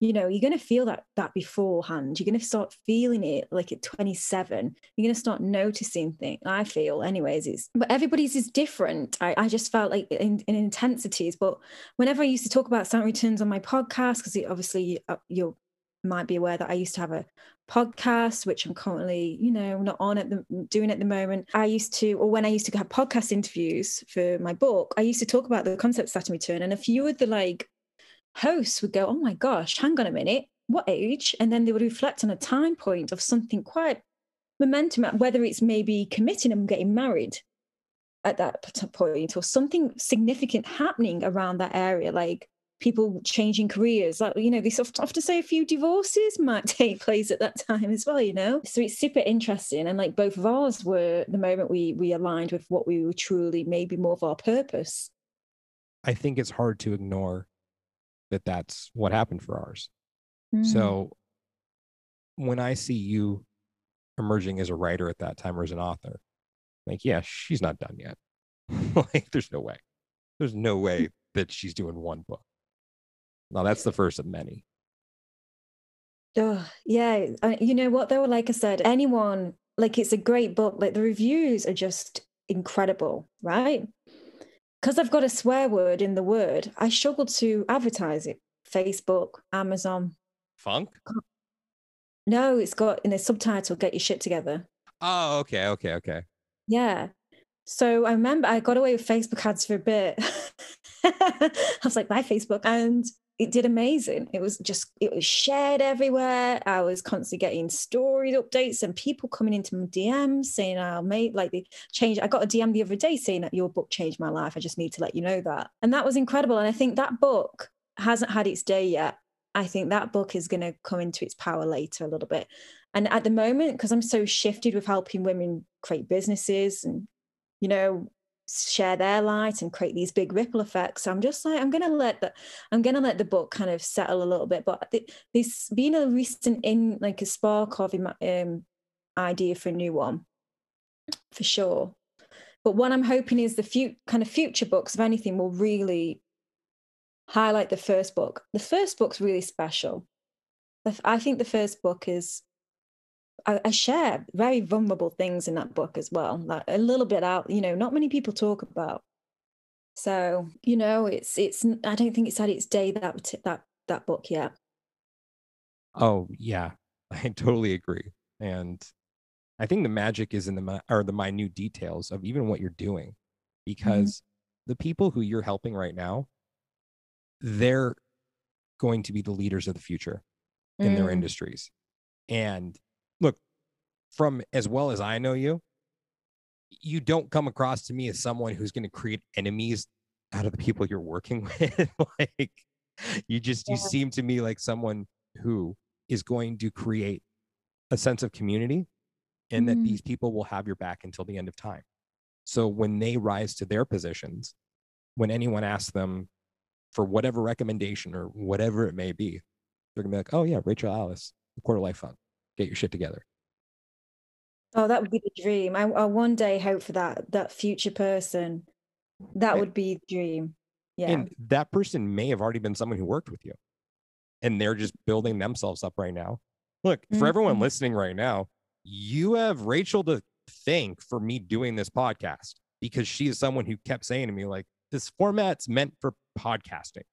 you know, you're gonna feel that that beforehand. You're gonna start feeling it like at 27. You're gonna start noticing things. I feel, anyways, it's but everybody's is different. I, I just felt like in, in intensities, but whenever I used to talk about Saturn returns on my podcast, because obviously uh, you might be aware that I used to have a podcast, which I'm currently, you know, not on at the doing at the moment. I used to, or when I used to have podcast interviews for my book, I used to talk about the concept of Saturn return, and a few of the like hosts would go, "Oh my gosh, hang on a minute, what age?" And then they would reflect on a time point of something quite momentum, whether it's maybe committing and getting married at that point or something significant happening around that area like people changing careers like you know they often say a few divorces might take place at that time as well you know so it's super interesting and like both of ours were the moment we we aligned with what we were truly maybe more of our purpose I think it's hard to ignore that that's what happened for ours. Mm. So when I see you emerging as a writer at that time or as an author, like, yeah, she's not done yet. like, there's no way. There's no way that she's doing one book. Now, that's the first of many. Oh, yeah. You know what, though? Like I said, anyone like it's a great book. Like the reviews are just incredible, right? Because I've got a swear word in the word, I struggle to advertise it. Facebook, Amazon. Funk? No, it's got in the subtitle, get your shit together. Oh, okay, okay, okay. Yeah. So I remember I got away with Facebook ads for a bit. I was like, bye, Facebook. And it did amazing. It was just, it was shared everywhere. I was constantly getting story updates and people coming into my DMs saying, I oh, made like the change. I got a DM the other day saying that your book changed my life. I just need to let you know that. And that was incredible. And I think that book hasn't had its day yet. I think that book is going to come into its power later a little bit. And at the moment, because I'm so shifted with helping women create businesses and, you know, share their light and create these big ripple effects. So I'm just like, I'm gonna let the I'm gonna let the book kind of settle a little bit. But this being a recent in like a spark of um, idea for a new one, for sure. But what I'm hoping is the few kind of future books, if anything, will really highlight the first book. The first book's really special. I think the first book is I, I, share very vulnerable things in that book as well, like a little bit out, you know, not many people talk about. So, you know, it's it's I don't think it's had its day that that that book yet. Oh, yeah. I totally agree. And I think the magic is in the or the minute details of even what you're doing mm-hmm. because mm-hmm. the people who you're helping right now they're going to be the leaders of the future in mm. their industries. And from as well as I know you, you don't come across to me as someone who's going to create enemies out of the people you're working with. like you just yeah. you seem to me like someone who is going to create a sense of community and mm. that these people will have your back until the end of time. So when they rise to their positions, when anyone asks them for whatever recommendation or whatever it may be, they're gonna be like, "Oh yeah, Rachel Alyce, the Quarter Life Funk, get your shit together." Oh, that would be the dream. I, I one day hope for that that future person. That would be the dream. Yeah. And that person may have already been someone who worked with you, and they're just building themselves up right now. Look, for mm-hmm. everyone listening right now, you have Rachel to thank for me doing this podcast because she is someone who kept saying to me, like, this format's meant for podcasting.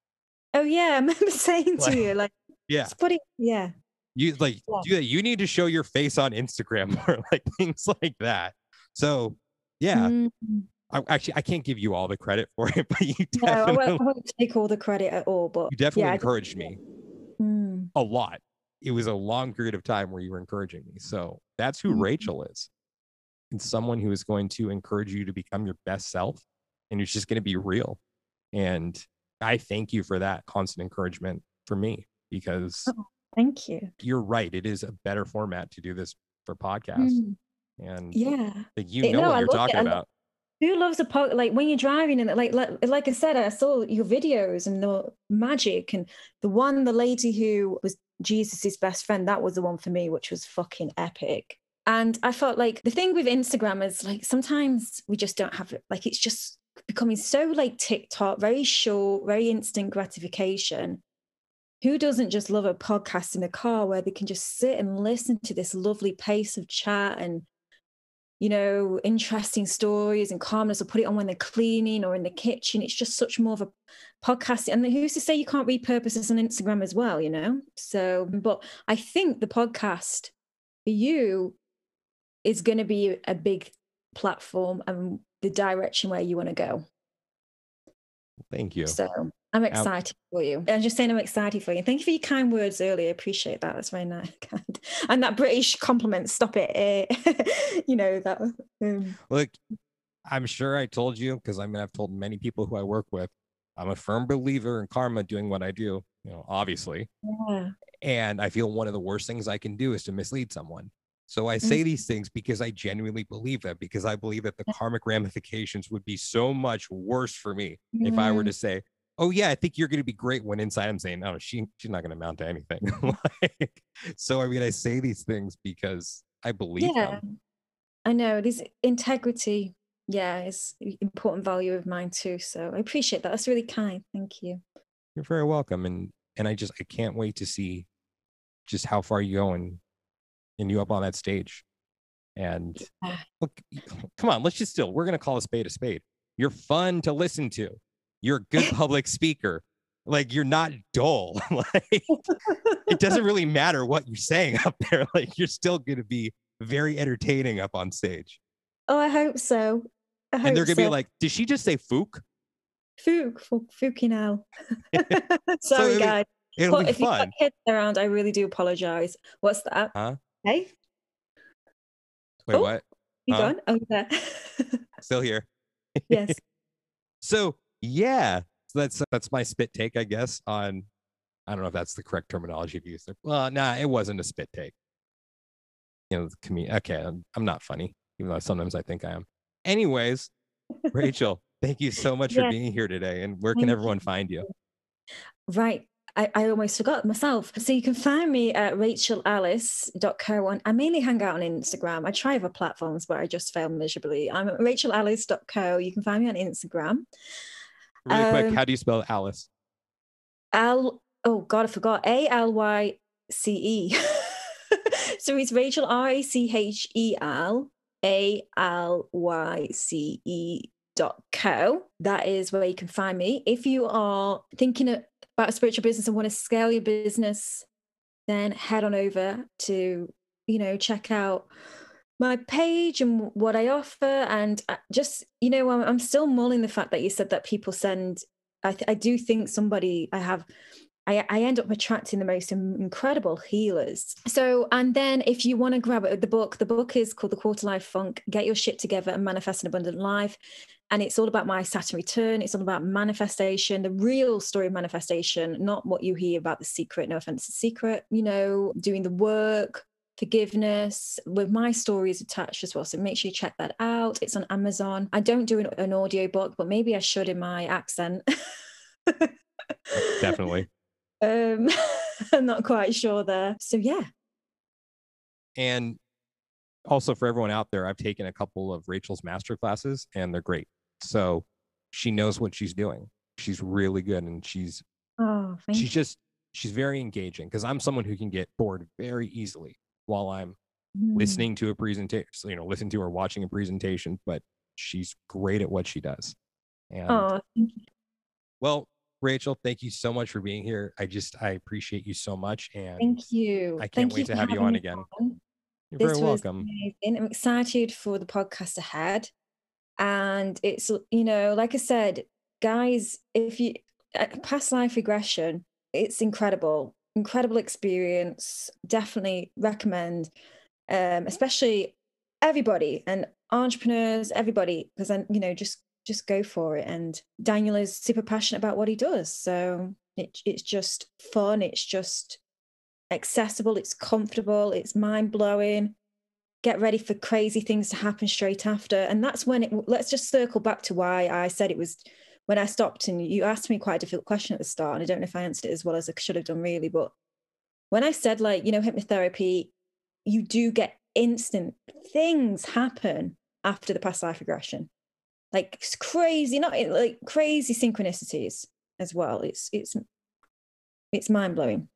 Oh yeah, I remember saying to you like, yeah, put it, yeah. You like yeah. you, you need to show your face on Instagram or like things like that. So yeah, mm-hmm. I, actually I can't give you all the credit for it, but you definitely no, I won't, I won't take all the credit at all. But you definitely yeah, encouraged me mm. a lot. It was a long period of time where you were encouraging me. So that's who mm-hmm. Rachel is. And someone who is going to encourage you to become your best self and it's just going to be real. And I thank you for that constant encouragement for me because oh, thank you. You're right. It is a better format to do this for podcasts. Mm. And yeah, like you know no, what you're talking about. Who loves a pod? Like when you're driving and like, like like I said, I saw your videos and the magic and the one, the lady who was Jesus's best friend. That was the one for me, which was fucking epic. And I felt like the thing with Instagram is like sometimes we just don't have it. Like it's just becoming so like TikTok, very short, very instant gratification. Who doesn't just love a podcast in a car where they can just sit and listen to this lovely pace of chat and, you know, interesting stories and calmness, or put it on when they're cleaning or in the kitchen? It's just such more of a podcast. And who's to say you can't repurpose this on Instagram as well, you know? So, but I think the podcast for you is going to be a big platform and the direction where you want to go. Thank you. So I'm excited for you. I'm just saying I'm excited for you. Thank you for your kind words earlier. I appreciate that. That's very nice. and that British compliment. Stop it. Eh? you know that. Um... Look, I'm sure I told you because I mean I've told many people who I work with. I'm a firm believer in karma doing what I do. You know, obviously. Yeah. And I feel one of the worst things I can do is to mislead someone. So I say mm-hmm. these things because I genuinely believe that, because I believe that the karmic ramifications would be so much worse for me mm-hmm. if I were to say, oh yeah, I think you're going to be great when inside I'm saying, oh, she, she's not going to amount to anything. like, so, I mean, I say these things because I believe yeah. them. I know this integrity. Yeah, is important value of mine too. So I appreciate that. That's really kind. Thank you. You're very welcome. And, and I just, I can't wait to see just how far you go and and you up on that stage And look, come on, let's just still, we're going to call a spade a spade. You're fun to listen to. You're a good public speaker. Like you're not dull. like it doesn't really matter what you're saying up there. Like you're still going to be very entertaining up on stage. Oh, I hope so. I hope And they're going to be like, did she just say fook? Fook, Fook, Fooky now. Sorry, be- guys. It'll But be if you've got kids around, I really do apologize. What's that? Huh? Hey, Wait, Oh. what? you Huh? gone? Oh, you there. Still here. yes. So yeah, so that's that's my spit take, I guess. On I don't know if that's the correct terminology to use there. Well, nah, it wasn't a spit take. You know, the comedian. Okay, I'm, I'm not funny, even though sometimes I think I am. Anyways, Rachel, thank you so much for being here today. And where can Thank everyone you. find you? Right. I, I almost forgot myself. So you can find me at rachelalyce.co. On, I mainly hang out on Instagram. I try other platforms, but I just fail miserably. I'm at rachelalyce.co. You can find me on Instagram. Really quick, Um, how do you spell Alyce? Al oh god, I forgot. A L Y C E. so it's Rachel R A C H E L A L Y C E dot co. That is where you can find me. If you are thinking about a spiritual business and want to scale your business, then head on over to you know check out my page and what I offer. And uh, just you know, I'm, I'm still mulling the fact that you said that people send I, th- I do think somebody I have I, I end up attracting the most incredible healers. So, and then if you want to grab it, the book, the book is called The Quarter Life Funk Get Your Shit Together and Manifest an Abundant Life. And it's all about my Saturn return. It's all about manifestation, the real story of manifestation, not what you hear about the secret. No offense, the secret, you know, doing the work, forgiveness with my stories attached as well. So make sure you check that out. It's on Amazon. I don't do an, an audio book, but maybe I should in my accent. Definitely. Um, I'm not quite sure there. So yeah. And also for everyone out there, I've taken a couple of Rachel's master classes and they're great. So she knows what she's doing. She's really good and she's Oh, she's just she's very engaging because I'm someone who can get bored very easily while I'm you. listening to a presentation, you know, listening to or watching a presentation, but she's great at what she does. And Oh, well, Rachel, thank you so much for being here. I just I appreciate you so much and Thank you. I can't Thank wait to have you on again. on. you're This very welcome. amazing. I'm excited for the podcast ahead. And it's, you know, like I said, guys, if you uh, past life regression, it's incredible, incredible experience. Definitely recommend, um, especially everybody and entrepreneurs, everybody, because then, you know, just just go for it. And Daniel is super passionate about what he does. So it, it's just fun. It's just accessible. It's comfortable. It's mind blowing. Get ready for crazy things to happen straight after. And that's when it, let's just circle back to why I said it was when I stopped and you asked me quite a difficult question at the start. And I don't know if I answered it as well as I should have done, really. But when I said, like, you know, hypnotherapy, you do get instant things happen after the past life regression like it's crazy not like crazy synchronicities as well it's it's it's mind-blowing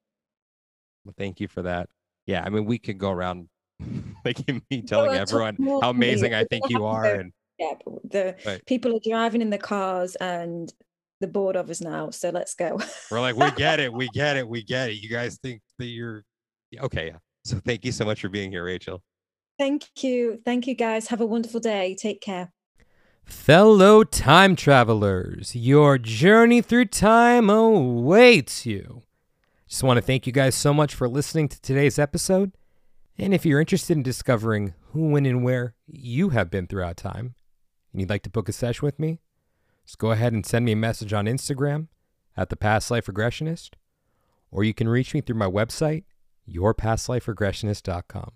Well, thank you for that. Yeah, I mean, we could go around like me telling everyone how amazing I think you are, and yeah the Right. people are driving in the cars and they're bored of us now so let's go we're like, we get it, we get it, we get it. You guys think that you're okay? Yeah. So thank you so much for being here, Rachel. thank you thank you guys have a wonderful day take care Fellow time travelers, your journey through time awaits you. Just want to thank you guys so much for listening to today's episode. And if you're interested in discovering who, when, and where you have been throughout time, and you'd like to book a session with me, just go ahead and send me a message on Instagram at the Past Life Regressionist, or you can reach me through my website, yourpastliferegressionist.com.